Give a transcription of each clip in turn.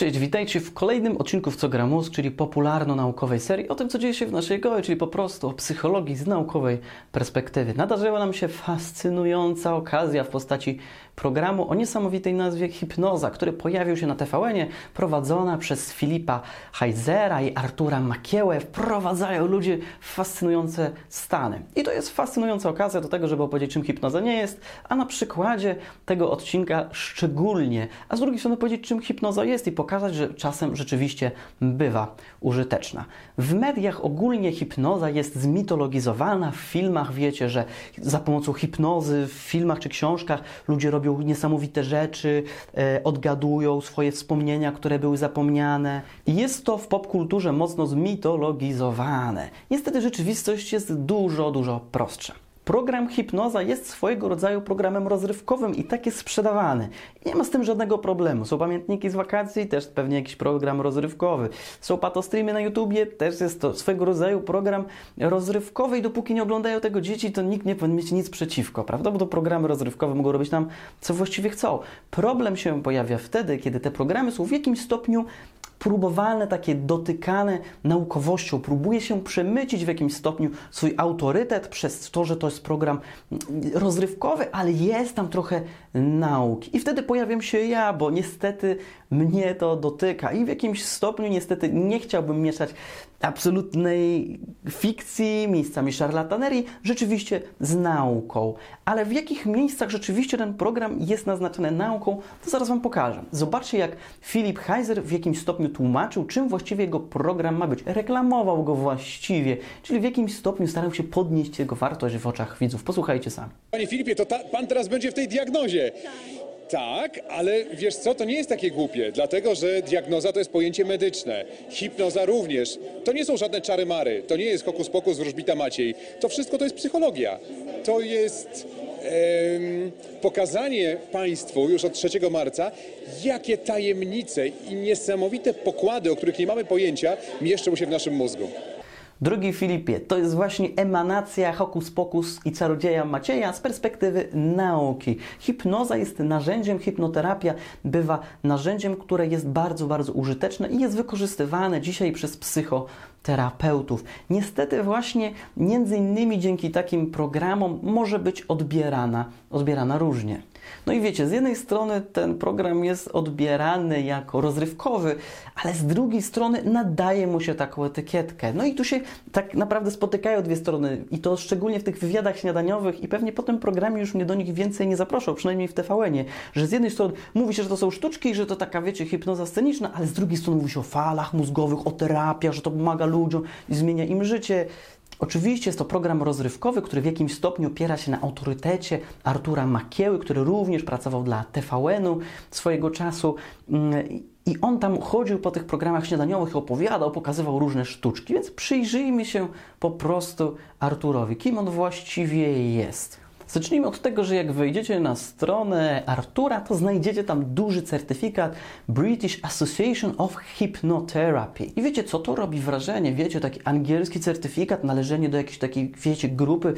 Cześć, witajcie w kolejnym odcinku w Co gra mózg, czyli popularno-naukowej serii o tym, co dzieje się w naszej głowie, czyli po prostu o psychologii z naukowej perspektywy. Nadarzyła nam się fascynująca okazja w postaci programu o niesamowitej nazwie Hipnoza, który pojawił się na TVN-ie, prowadzona przez Filipa Heizera i Artura Makiełę. Wprowadzają ludzie w fascynujące stany. I to jest fascynująca okazja do tego, żeby opowiedzieć, czym hipnoza nie jest, a na przykładzie tego odcinka szczególnie, a z drugiej strony powiedzieć, czym hipnoza jest i pokazać, że czasem rzeczywiście bywa użyteczna. W mediach ogólnie hipnoza jest zmitologizowana, w filmach wiecie, że za pomocą hipnozy w filmach czy książkach ludzie robią niesamowite rzeczy, e, odgadują swoje wspomnienia, które były zapomniane. Jest to w popkulturze mocno zmitologizowane. Niestety rzeczywistość jest dużo, dużo prostsza. Program hipnoza jest swojego rodzaju programem rozrywkowym i tak jest sprzedawany. I nie ma z tym żadnego problemu. Są pamiętniki z wakacji, też pewnie jakiś program rozrywkowy. Są patostreamy na YouTubie, też jest to swego rodzaju program rozrywkowy i dopóki nie oglądają tego dzieci, to nikt nie powinien mieć nic przeciwko, prawda? Bo to programy rozrywkowe mogą robić nam, co właściwie chcą. Problem się pojawia wtedy, kiedy te programy są w jakimś stopniu próbowalne, takie dotykane naukowością. Próbuje się przemycić w jakimś stopniu swój autorytet przez to, że to jest program rozrywkowy, ale jest tam trochę nauki. I wtedy pojawiam się ja, bo niestety mnie to dotyka i w jakimś stopniu niestety nie chciałbym mieszać absolutnej fikcji, miejscami szarlatanerii, rzeczywiście z nauką. Ale w jakich miejscach rzeczywiście ten program jest naznaczony nauką, to zaraz Wam pokażę. Zobaczcie, jak Philip Heiser w jakimś stopniu tłumaczył, czym właściwie jego program ma być. Reklamował go właściwie, czyli w jakimś stopniu starał się podnieść jego wartość w oczach widzów. Posłuchajcie sami. Panie Filipie, to ta, pan teraz będzie w tej diagnozie. Tak, ale wiesz co, to nie jest takie głupie, dlatego że diagnoza to jest pojęcie medyczne. Hipnoza również. To nie są żadne czary-mary, to nie jest hokus pokus wróżbita Maciej. To wszystko to jest psychologia. To jest em, pokazanie Państwu już od 3 marca, jakie tajemnice i niesamowite pokłady, o których nie mamy pojęcia, mieszczą się w naszym mózgu. Drugi Filipie, to jest właśnie emanacja hokus pokus i czarodzieja Macieja z perspektywy nauki. Hipnoza jest narzędziem, hipnoterapia bywa narzędziem, które jest bardzo, bardzo użyteczne i jest wykorzystywane dzisiaj przez psychoterapeutów. Niestety właśnie między innymi dzięki takim programom może być odbierana, odbierana różnie. No i wiecie, z jednej strony ten program jest odbierany jako rozrywkowy, ale z drugiej strony nadaje mu się taką etykietkę. No i tu się tak naprawdę spotykają dwie strony i to szczególnie w tych wywiadach śniadaniowych i pewnie po tym programie już mnie do nich więcej nie zaproszą, przynajmniej w TVN-ie, że z jednej strony mówi się, że to są sztuczki, że to taka, wiecie, hipnoza sceniczna, ale z drugiej strony mówi się o falach mózgowych, o terapiach, że to pomaga ludziom i zmienia im życie. Oczywiście jest to program rozrywkowy, który w jakimś stopniu opiera się na autorytecie Artura Makieły, który również pracował dla TVN-u swojego czasu. I on tam chodził po tych programach śniadaniowych, opowiadał, pokazywał różne sztuczki, więc przyjrzyjmy się po prostu Arturowi, kim on właściwie jest. Zacznijmy od tego, że jak wejdziecie na stronę Artura, to znajdziecie tam duży certyfikat British Association of Hypnotherapy. I wiecie, co to robi wrażenie? Wiecie, taki angielski certyfikat, należenie do jakiejś takiej, wiecie, grupy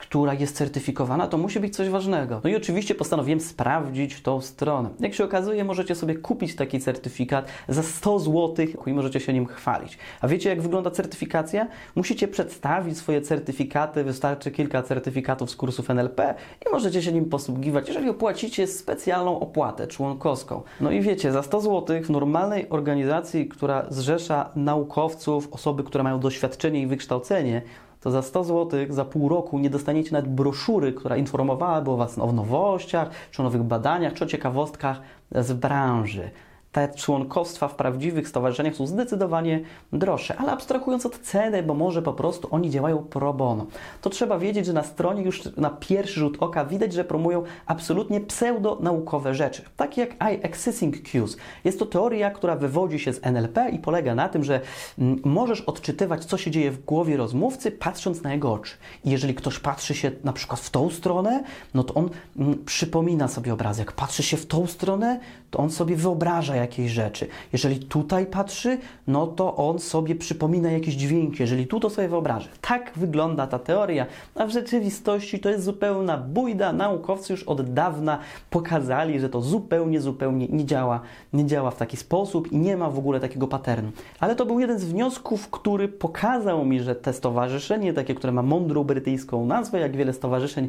która jest certyfikowana, to musi być coś ważnego. No i oczywiście postanowiłem sprawdzić tą stronę. Jak się okazuje, możecie sobie kupić taki certyfikat za 100 zł i możecie się nim chwalić. A wiecie, jak wygląda certyfikacja? Musicie przedstawić swoje certyfikaty, wystarczy kilka certyfikatów z kursów NLP i możecie się nim posługiwać, jeżeli opłacicie specjalną opłatę członkowską. No i wiecie, za 100 zł w normalnej organizacji, która zrzesza naukowców, osoby, które mają doświadczenie i wykształcenie, to za 100 zł za pół roku nie dostaniecie nawet broszury, która informowałaby o Was o nowościach, czy o nowych badaniach, czy o ciekawostkach z branży te członkostwa w prawdziwych stowarzyszeniach są zdecydowanie droższe, ale abstrahując od ceny, bo może po prostu oni działają pro bono, to trzeba wiedzieć, że na stronie już na pierwszy rzut oka widać, że promują absolutnie pseudonaukowe rzeczy, takie jak eye accessing cues. Jest to teoria, która wywodzi się z NLP i polega na tym, że mm, możesz odczytywać, co się dzieje w głowie rozmówcy, patrząc na jego oczy. I jeżeli ktoś patrzy się na przykład w tą stronę, no to on mm, przypomina sobie obrazek. Patrzy się w tą stronę, to on sobie wyobraża jakieś rzeczy. Jeżeli tutaj patrzy, no to on sobie przypomina jakieś dźwięki. Jeżeli tu to sobie wyobraża. Tak wygląda ta teoria, a w rzeczywistości to jest zupełna bójda. Naukowcy już od dawna pokazali, że to zupełnie, zupełnie nie działa, nie działa w taki sposób i nie ma w ogóle takiego paternu. Ale to był jeden z wniosków, który pokazał mi, że te stowarzyszenie, takie, które ma mądrą brytyjską nazwę, jak wiele stowarzyszeń,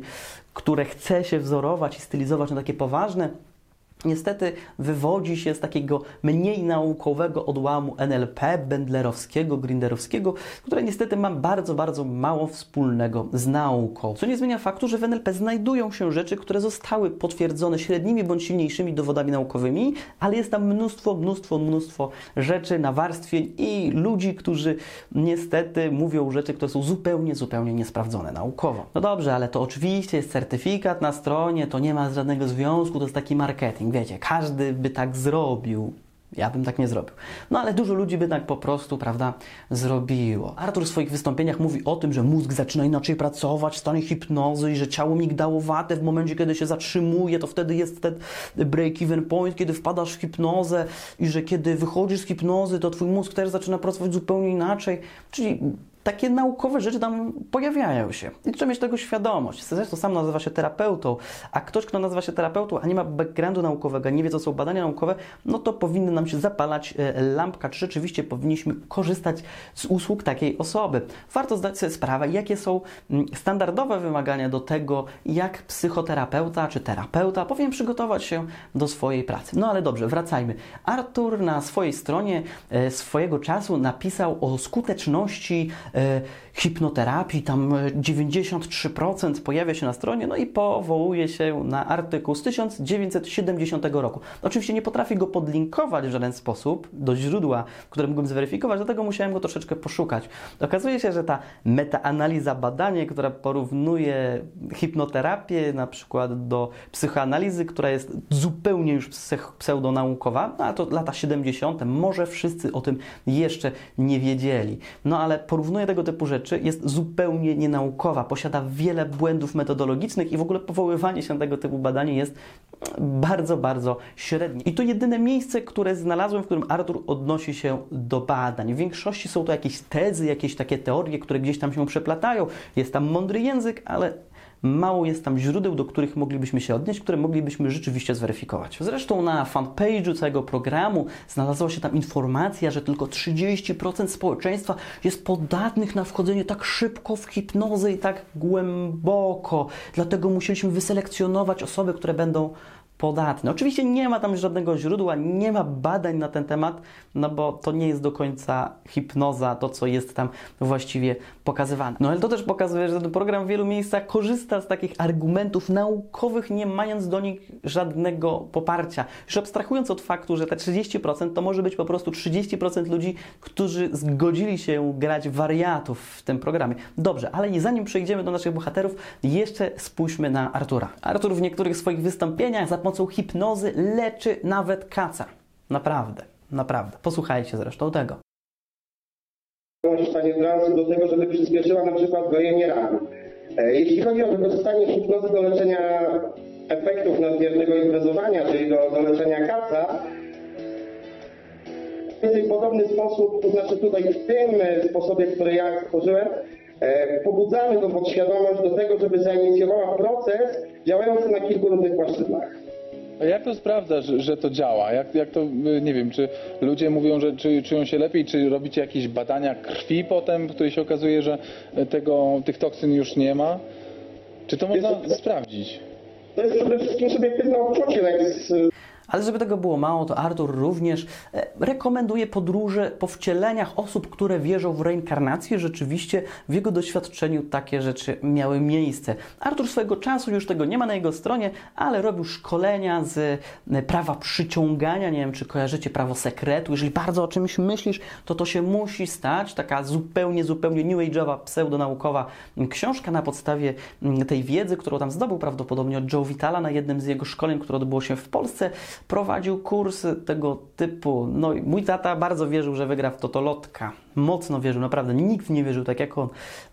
które chce się wzorować i stylizować na takie poważne, niestety wywodzi się z takiego mniej naukowego odłamu NLP, Bendlerowskiego, Grinderowskiego, które niestety ma bardzo, bardzo mało wspólnego z nauką. Co nie zmienia faktu, że w NLP znajdują się rzeczy, które zostały potwierdzone średnimi bądź silniejszymi dowodami naukowymi, ale jest tam mnóstwo, mnóstwo, mnóstwo rzeczy, nawarstwień i ludzi, którzy niestety mówią rzeczy, które są zupełnie, zupełnie niesprawdzone naukowo. No dobrze, ale to oczywiście jest certyfikat na stronie, to nie ma żadnego związku, to jest taki marketing wiecie, każdy by tak zrobił. Ja bym tak nie zrobił. No ale dużo ludzi by tak po prostu, prawda, zrobiło. Artur w swoich wystąpieniach mówi o tym, że mózg zaczyna inaczej pracować w stanie hipnozy i że ciało migdałowate w momencie, kiedy się zatrzymuje, to wtedy jest ten break-even point, kiedy wpadasz w hipnozę i że kiedy wychodzisz z hipnozy, to twój mózg też zaczyna pracować zupełnie inaczej. Czyli takie naukowe rzeczy tam pojawiają się. I trzeba mieć tego świadomość. Zresztą sam nazywa się terapeutą, a ktoś, kto nazywa się terapeutą, a nie ma backgroundu naukowego, nie wie, co są badania naukowe, no to powinny nam się zapalać e, lampka, czy rzeczywiście powinniśmy korzystać z usług takiej osoby. Warto zdać sobie sprawę, jakie są mm, standardowe wymagania do tego, jak psychoterapeuta czy terapeuta powinien przygotować się do swojej pracy. No ale dobrze, wracajmy. Artur na swojej stronie e, swojego czasu napisał o skuteczności hipnoterapii, tam 93% e, pojawia się na stronie, no i powołuje się na artykuł z 1970 roku. Oczywiście nie potrafię go podlinkować w żaden sposób do źródła, które mógłbym zweryfikować, dlatego musiałem go troszeczkę poszukać. Okazuje się, że ta metaanaliza badanie, która porównuje hipnoterapię na przykład do psychoanalizy, która jest zupełnie już pseudonaukowa, no a to lata 70., może wszyscy o tym jeszcze nie wiedzieli. No ale porównuje tego typu rzeczy, jest zupełnie nienaukowa, posiada wiele błędów metodologicznych i w ogóle powoływanie się na tego typu badanie jest bardzo, bardzo średnie. I to jedyne miejsce, które znalazłem, w którym Artur odnosi się do badań. W większości są to jakieś tezy, jakieś takie teorie, które gdzieś tam się przeplatają. Jest tam mądry język, ale mało jest tam źródeł, do których moglibyśmy się odnieść, które moglibyśmy rzeczywiście zweryfikować. Zresztą na fanpage'u całego programu znalazła się tam informacja, że tylko 30% społeczeństwa jest podatnych na wchodzenie tak szybko w hipnozę i tak głęboko. Dlatego musieliśmy wyselekcjonować osoby, które będą podatne. Oczywiście nie ma tam żadnego źródła, nie ma badań na ten temat, no bo to nie jest do końca hipnoza, to co jest tam właściwie pokazywane. No ale to też pokazuje, że ten program w wielu miejscach korzysta z takich argumentów naukowych, nie mając do nich żadnego poparcia. Już abstrahując od faktu, że te 30% to może być po prostu 30% ludzi, którzy zgodzili się grać wariatów w tym programie. Dobrze, ale zanim przejdziemy do naszych bohaterów, jeszcze spójrzmy na Artura. Artur w niektórych swoich wystąpieniach za pomocą hipnozy leczy nawet kaca. Naprawdę, naprawdę. Posłuchajcie zresztą tego. Stanie transu do tego, żeby przyspieszyła na przykład gojenie ran. E, jeśli chodzi o wykorzystanie hipnozy do leczenia efektów nadmiernego imprezowania, czyli do, do leczenia kaca, w podobny sposób, to znaczy tutaj w tym sposobie, który ja stworzyłem, e, pobudzamy tą podświadomość do tego, żeby zainicjowała proces działający na kilku różnych płaszczyznach. A jak to sprawdza, że, to działa? Jak, jak to, y, nie wiem, czy ludzie mówią, że czy, czują się lepiej, czy robicie jakieś badania krwi potem, w której się okazuje, że tego, tych toksyn już nie ma? Czy to można sprawdzić? To jest przede wszystkim subiektywne odczucie. Ale żeby tego było mało, to Artur również e, rekomenduje podróże po wcieleniach osób, które wierzą w reinkarnację. Rzeczywiście w jego doświadczeniu takie rzeczy miały miejsce. Artur swego czasu, już tego nie ma na jego stronie, ale robił szkolenia z e, prawa przyciągania. Nie wiem, czy kojarzycie prawo sekretu. Jeżeli bardzo o czymś myślisz, to to się musi stać. Taka zupełnie, zupełnie new age'owa, pseudonaukowa książka na podstawie tej wiedzy, którą tam zdobył prawdopodobnie od Joe Vitala na jednym z jego szkoleń, które odbyło się w Polsce. Prowadził kursy tego typu. No mój tata bardzo wierzył, że wygra w Totolotka. Mocno wierzył, naprawdę. Nikt nie wierzył tak jak on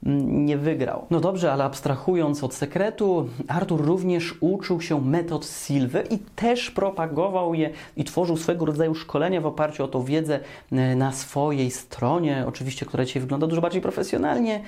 mm, nie wygrał. No dobrze, ale abstrahując od sekretu, Artur również uczył się metod Silwy i też propagował je i tworzył swego rodzaju szkolenia w oparciu o tą wiedzę e, na swojej stronie, oczywiście, która dzisiaj wygląda dużo bardziej profesjonalnie.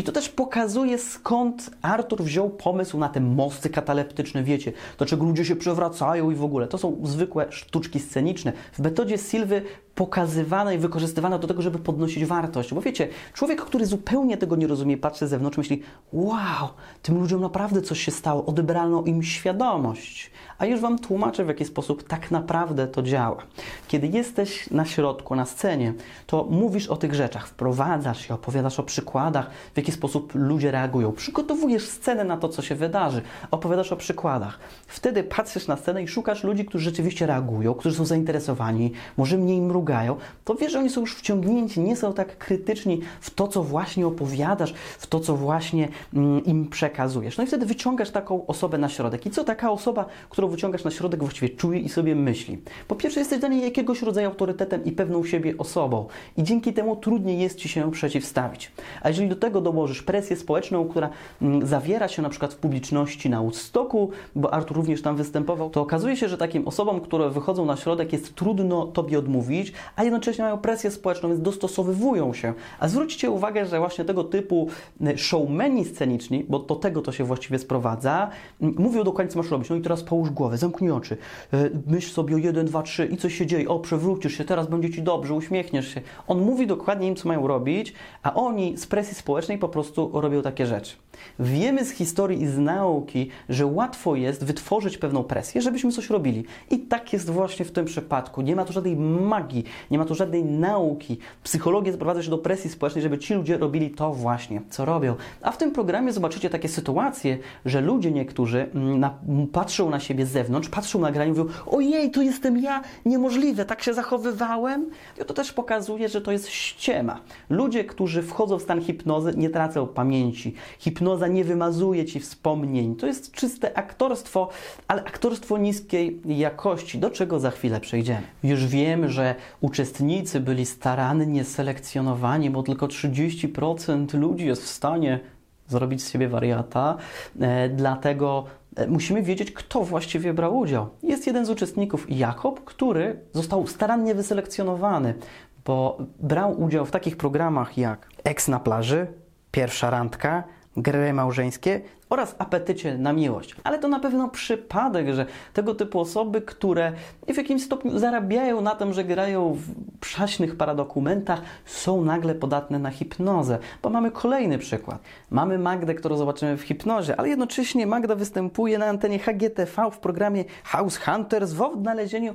I to też pokazuje, skąd Artur wziął pomysł na te mosty kataleptyczne, wiecie, dlaczego ludzie się przewracają i w ogóle. To są zwykłe sztuczki sceniczne. W metodzie Silwy pokazywane i wykorzystywane do tego, żeby podnosić wartość. Bo wiecie, człowiek, który zupełnie tego nie rozumie, patrzy z zewnątrz, myśli, wow, tym ludziom naprawdę coś się stało, odebrano im świadomość. A już Wam tłumaczę, w jaki sposób tak naprawdę to działa. Kiedy jesteś na środku, na scenie, to mówisz o tych rzeczach, wprowadzasz się, opowiadasz o przykładach, w jaki sposób ludzie reagują. Przygotowujesz scenę na to, co się wydarzy, opowiadasz o przykładach. Wtedy patrzysz na scenę i szukasz ludzi, którzy rzeczywiście reagują, którzy są zainteresowani, może mniej mrugają, to wiesz, że oni są już wciągnięci, nie są tak krytyczni w to, co właśnie opowiadasz, w to, co właśnie mm, im przekazujesz. No i wtedy wyciągasz taką osobę na środek. I co taka osoba, którą wyciągasz na środek, właściwie czuje i sobie myśli? Po pierwsze, jesteś dla niej jakiegoś rodzaju autorytetem i pewną siebie osobą. I dzięki temu trudniej jest ci się przeciwstawić. A jeżeli do tego dołożysz presję społeczną, która mm, zawiera się na przykład w publiczności na Woodstocku, bo Artur również tam występował, to okazuje się, że takim osobom, które wychodzą na środek, jest trudno tobie odmówić, a jednocześnie mają presję społeczną, więc dostosowywują się. A zwróćcie uwagę, że właśnie tego typu y, showmeni sceniczni, bo do tego to się właściwie sprowadza, mm, mówią dokładnie, co masz robić. No i teraz połóż głowę, zamknij oczy, y, myśl sobie o 1, 2, 3 i coś się dzieje, o przewrócisz się, teraz będzie ci dobrze, uśmiechniesz się. On mówi dokładnie im, co mają robić, a oni z presji społecznej po prostu robią takie rzeczy. Wiemy z historii i z nauki, że łatwo jest wytworzyć pewną presję, żebyśmy coś robili. I tak jest właśnie w tym przypadku. Nie ma tu żadnej magii, nie ma tu żadnej nauki. Psychologia sprowadza się do presji społecznej, żeby ci ludzie robili to właśnie, co robią. A w tym programie zobaczycie takie sytuacje, że ludzie niektórzy mm, na, patrzą na siebie z zewnątrz, patrzą na graniu i mówią: Ojej, to jestem ja, niemożliwe, tak się zachowywałem. I to też pokazuje, że to jest ściema. Ludzie, którzy wchodzą w stan hipnozy, nie tracą pamięci. Hipnoza nie wymazuje ci wspomnień. To jest czyste aktorstwo, ale aktorstwo niskiej jakości, do czego za chwilę przejdziemy. Już wiem, że uczestnicy byli starannie selekcjonowani, bo tylko 30% ludzi jest w stanie zrobić z siebie wariata, e, dlatego e, musimy wiedzieć, kto właściwie brał udział. Jest jeden z uczestników, Jakob, który został starannie wyselekcjonowany, bo brał udział w takich programach jak Eks na plaży, Pierwsza randka, gry małżeńskie oraz apetycie na miłość. Ale to na pewno przypadek, że tego typu osoby, które w jakimś stopniu zarabiają na tym, że grają w przaśnych paradokumentach, są nagle podatne na hipnozę. Bo mamy kolejny przykład. Mamy Magdę, którą zobaczymy w hipnozie, ale jednocześnie Magda występuje na antenie HGTV w programie House Hunters w odnalezieniu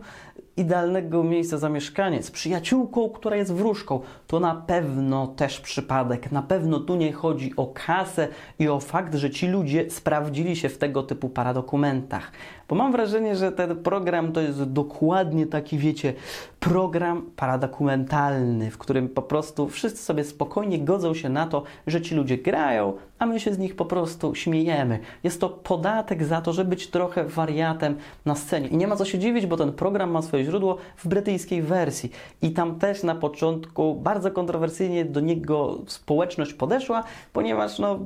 idealnego miejsca zamieszkania z przyjaciółką, która jest wróżką. To na pewno też przypadek. Na pewno tu nie chodzi o kasę i o fakt, że ci ludzie sprawdzili się w tego typu paradokumentach. Bo mam wrażenie, że ten program to jest dokładnie taki, wiecie, program paradokumentalny, w którym po prostu wszyscy sobie spokojnie godzą się na to, że ci ludzie grają, a my się z nich po prostu śmiejemy. Jest to podatek za to, żeby być trochę wariatem na scenie. I nie ma co się dziwić, bo ten program ma swoje źródło w brytyjskiej wersji. I tam też na początku bardzo kontrowersyjnie do niego społeczność podeszła, ponieważ no,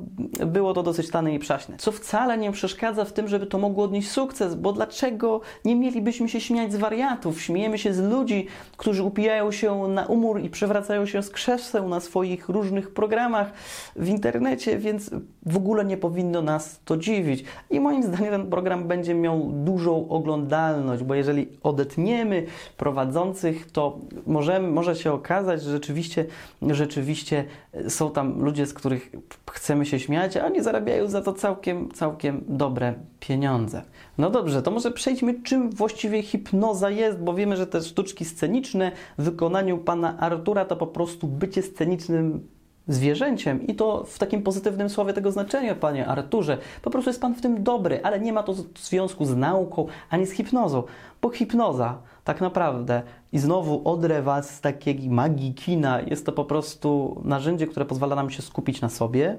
było to dosyć tane i przaśne. Co wcale nie przeszkadza w tym, żeby to mogło odnieść sukces, bo dlaczego nie mielibyśmy się śmiać z wariatów? Śmiejemy się z ludzi, którzy upijają się na umór i przewracają się z krzeseł na swoich różnych programach w internecie, więc w ogóle nie powinno nas to dziwić. I moim zdaniem ten program będzie miał dużą oglądalność, bo jeżeli odetniemy prowadzących, to możemy, może się okazać, że rzeczywiście, rzeczywiście są tam ludzie, z których chcemy się śmiać, a oni zarabiają za to całkiem, całkiem dobre pieniądze. No dobrze, to może przejdźmy, czym właściwie hipnoza jest, bo wiemy, że te sztuczki sceniczne w wykonaniu pana Artura to po prostu bycie scenicznym zwierzęciem i to w takim pozytywnym słowie tego znaczenia, panie Arturze. Po prostu jest pan w tym dobry, ale nie ma to związku z nauką ani z hipnozą, bo hipnoza tak naprawdę i znowu odrę was z takiej magii kina, jest to po prostu narzędzie, które pozwala nam się skupić na sobie,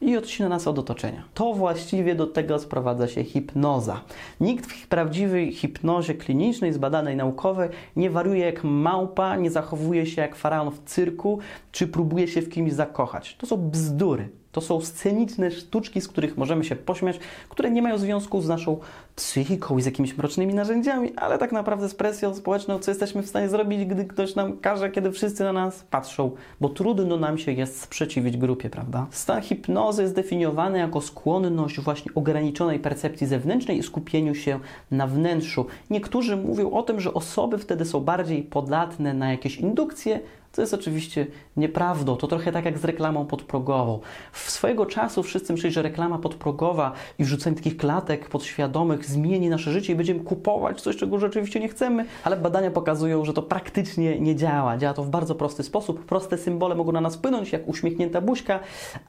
i odcina nas od otoczenia. To właściwie do tego sprowadza się hipnoza. Nikt w prawdziwej hipnozie klinicznej, zbadanej naukowej nie wariuje jak małpa, nie zachowuje się jak faraon w cyrku, czy próbuje się w kimś zakochać. To są bzdury. To są sceniczne sztuczki, z których możemy się pośmiać, które nie mają związku z naszą psychiką i z jakimiś mrocznymi narzędziami, ale tak naprawdę z presją społeczną, co jesteśmy w stanie zrobić, gdy ktoś nam każe, kiedy wszyscy na nas patrzą, bo trudno nam się jest sprzeciwić grupie, prawda? Stan hipnozy jest definiowany jako skłonność właśnie ograniczonej percepcji zewnętrznej i skupieniu się na wnętrzu. Niektórzy mówią o tym, że osoby wtedy są bardziej podatne na jakieś indukcje, co jest oczywiście nieprawdą. To trochę tak jak z reklamą podprogową. W swojego czasu wszyscy myśleli, że reklama podprogowa i wrzucenie takich klatek podświadomych zmieni nasze życie i będziemy kupować coś, czego rzeczywiście nie chcemy, ale badania pokazują, że to praktycznie nie działa. Działa to w bardzo prosty sposób. Proste symbole mogą na nas płynąć, jak uśmiechnięta buźka,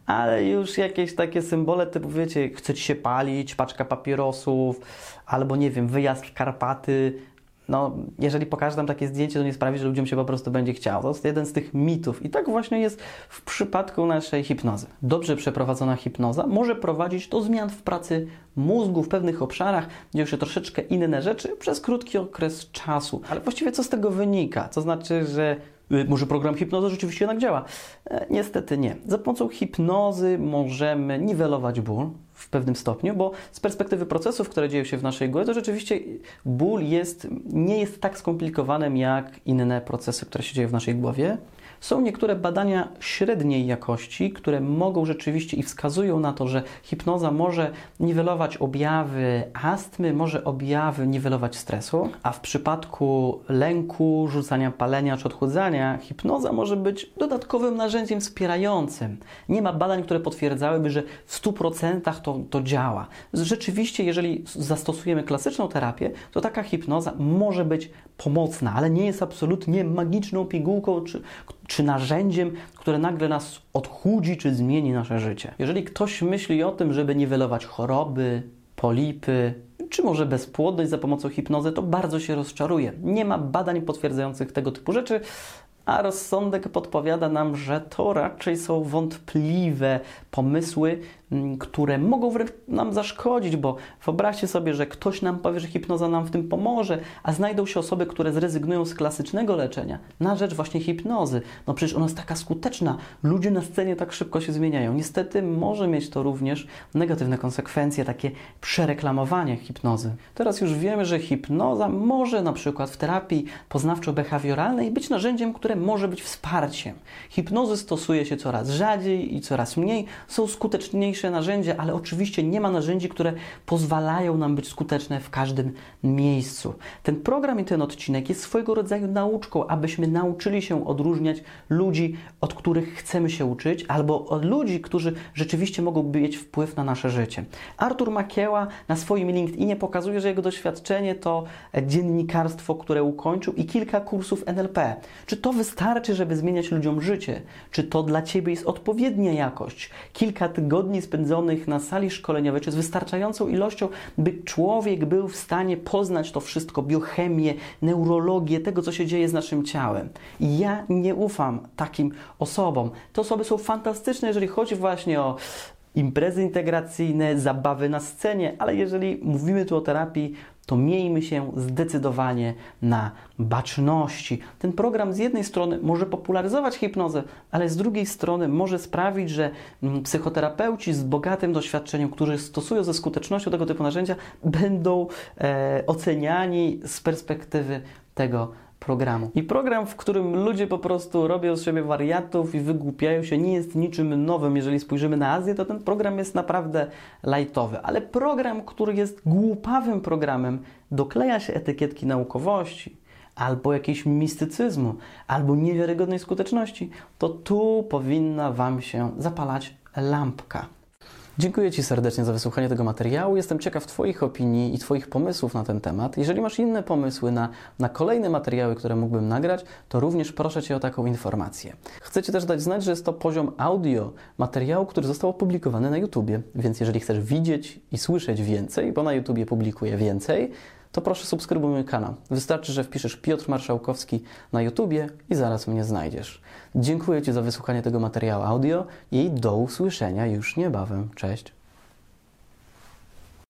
ale już jakieś takie symbole typu, wiecie, chcecie się palić, paczka papierosów, albo nie wiem, wyjazd w Karpaty, no, jeżeli pokażę tam takie zdjęcie, to nie sprawi, że ludziom się po prostu będzie chciało. To jest jeden z tych mitów. I tak właśnie jest w przypadku naszej hipnozy. Dobrze przeprowadzona hipnoza może prowadzić do zmian w pracy mózgu w pewnych obszarach, dzieją się troszeczkę inne rzeczy przez krótki okres czasu. Ale właściwie co z tego wynika? To znaczy, że może program hipnozy rzeczywiście jednak działa? E, niestety nie. Za pomocą hipnozy możemy niwelować ból, w pewnym stopniu, bo z perspektywy procesów, które dzieją się w naszej głowie, to rzeczywiście ból jest, nie jest tak skomplikowanym jak inne procesy, które się dzieją w naszej głowie. Są niektóre badania średniej jakości, które mogą rzeczywiście i wskazują na to, że hipnoza może niwelować objawy astmy, może objawy niwelować stresu, a w przypadku lęku, rzucania palenia czy odchudzania, hipnoza może być dodatkowym narzędziem wspierającym. Nie ma badań, które potwierdzałyby, że w 100% to, to działa. Rzeczywiście, jeżeli zastosujemy klasyczną terapię, to taka hipnoza może być pomocna, ale nie jest absolutnie magiczną pigułką czy, czy narzędziem, które nagle nas odchudzi czy zmieni nasze życie. Jeżeli ktoś myśli o tym, żeby niwelować choroby, polipy, czy może bezpłodność za pomocą hipnozy, to bardzo się rozczaruje. Nie ma badań potwierdzających tego typu rzeczy, a rozsądek podpowiada nam, że to raczej są wątpliwe pomysły, które mogą wręcz nam zaszkodzić, bo wyobraźcie sobie, że ktoś nam powie, że hipnoza nam w tym pomoże, a znajdą się osoby, które zrezygnują z klasycznego leczenia na rzecz właśnie hipnozy. No przecież ona jest taka skuteczna, ludzie na scenie tak szybko się zmieniają. Niestety może mieć to również negatywne konsekwencje, takie przereklamowanie hipnozy. Teraz już wiemy, że hipnoza może na przykład w terapii poznawczo-behawioralnej być narzędziem, które może być wsparciem. Hipnozy stosuje się coraz rzadziej i coraz mniej, są skuteczniejsze narzędzia, ale oczywiście nie ma narzędzi, które pozwalają nam być skuteczne w każdym miejscu. Ten program i ten odcinek jest swojego rodzaju nauczką, abyśmy nauczyli się odróżniać ludzi, od których chcemy się uczyć, albo od ludzi, którzy rzeczywiście mogą mieć wpływ na nasze życie. Artur Makieła na swoim LinkedInie pokazuje, że jego doświadczenie to dziennikarstwo, które ukończył i kilka kursów NLP. Czy to wystarczy, żeby zmieniać ludziom życie? Czy to dla Ciebie jest odpowiednia jakość? Kilka tygodni spędzonych na sali szkoleniowej, czy jest wystarczającą ilością, by człowiek był w stanie poznać to wszystko, biochemię, neurologię, tego, co się dzieje z naszym ciałem. Ja nie ufam takim osobom. Te osoby są fantastyczne, jeżeli chodzi właśnie o imprezy integracyjne, zabawy na scenie, ale jeżeli mówimy tu o terapii, to miejmy się zdecydowanie na baczności. Ten program z jednej strony może popularyzować hipnozę, ale z drugiej strony może sprawić, że mm, psychoterapeuci z bogatym doświadczeniem, którzy stosują ze skutecznością tego typu narzędzia, będą e, oceniani z perspektywy tego programu. I program, w którym ludzie po prostu robią z siebie wariatów i wygłupiają się, nie jest niczym nowym. Jeżeli spojrzymy na Azję, to ten program jest naprawdę lightowy. Ale program, który jest głupawym programem, dokleja się etykietki naukowości, albo jakiegoś mistycyzmu, albo niewiarygodnej skuteczności, to tu powinna Wam się zapalać lampka. Dziękuję Ci serdecznie za wysłuchanie tego materiału. Jestem ciekaw Twoich opinii i Twoich pomysłów na ten temat. Jeżeli masz inne pomysły na, na kolejne materiały, które mógłbym nagrać, to również proszę Cię o taką informację. Chcę Ci też dać znać, że jest to poziom audio materiału, który został opublikowany na YouTubie, więc jeżeli chcesz widzieć i słyszeć więcej, bo na YouTubie publikuję więcej, to proszę subskrybuj mój kanał. Wystarczy, że wpiszesz Piotr Marszałkowski na YouTubie i zaraz mnie znajdziesz. Dziękuję Ci za wysłuchanie tego materiału audio i do usłyszenia już niebawem. Cześć.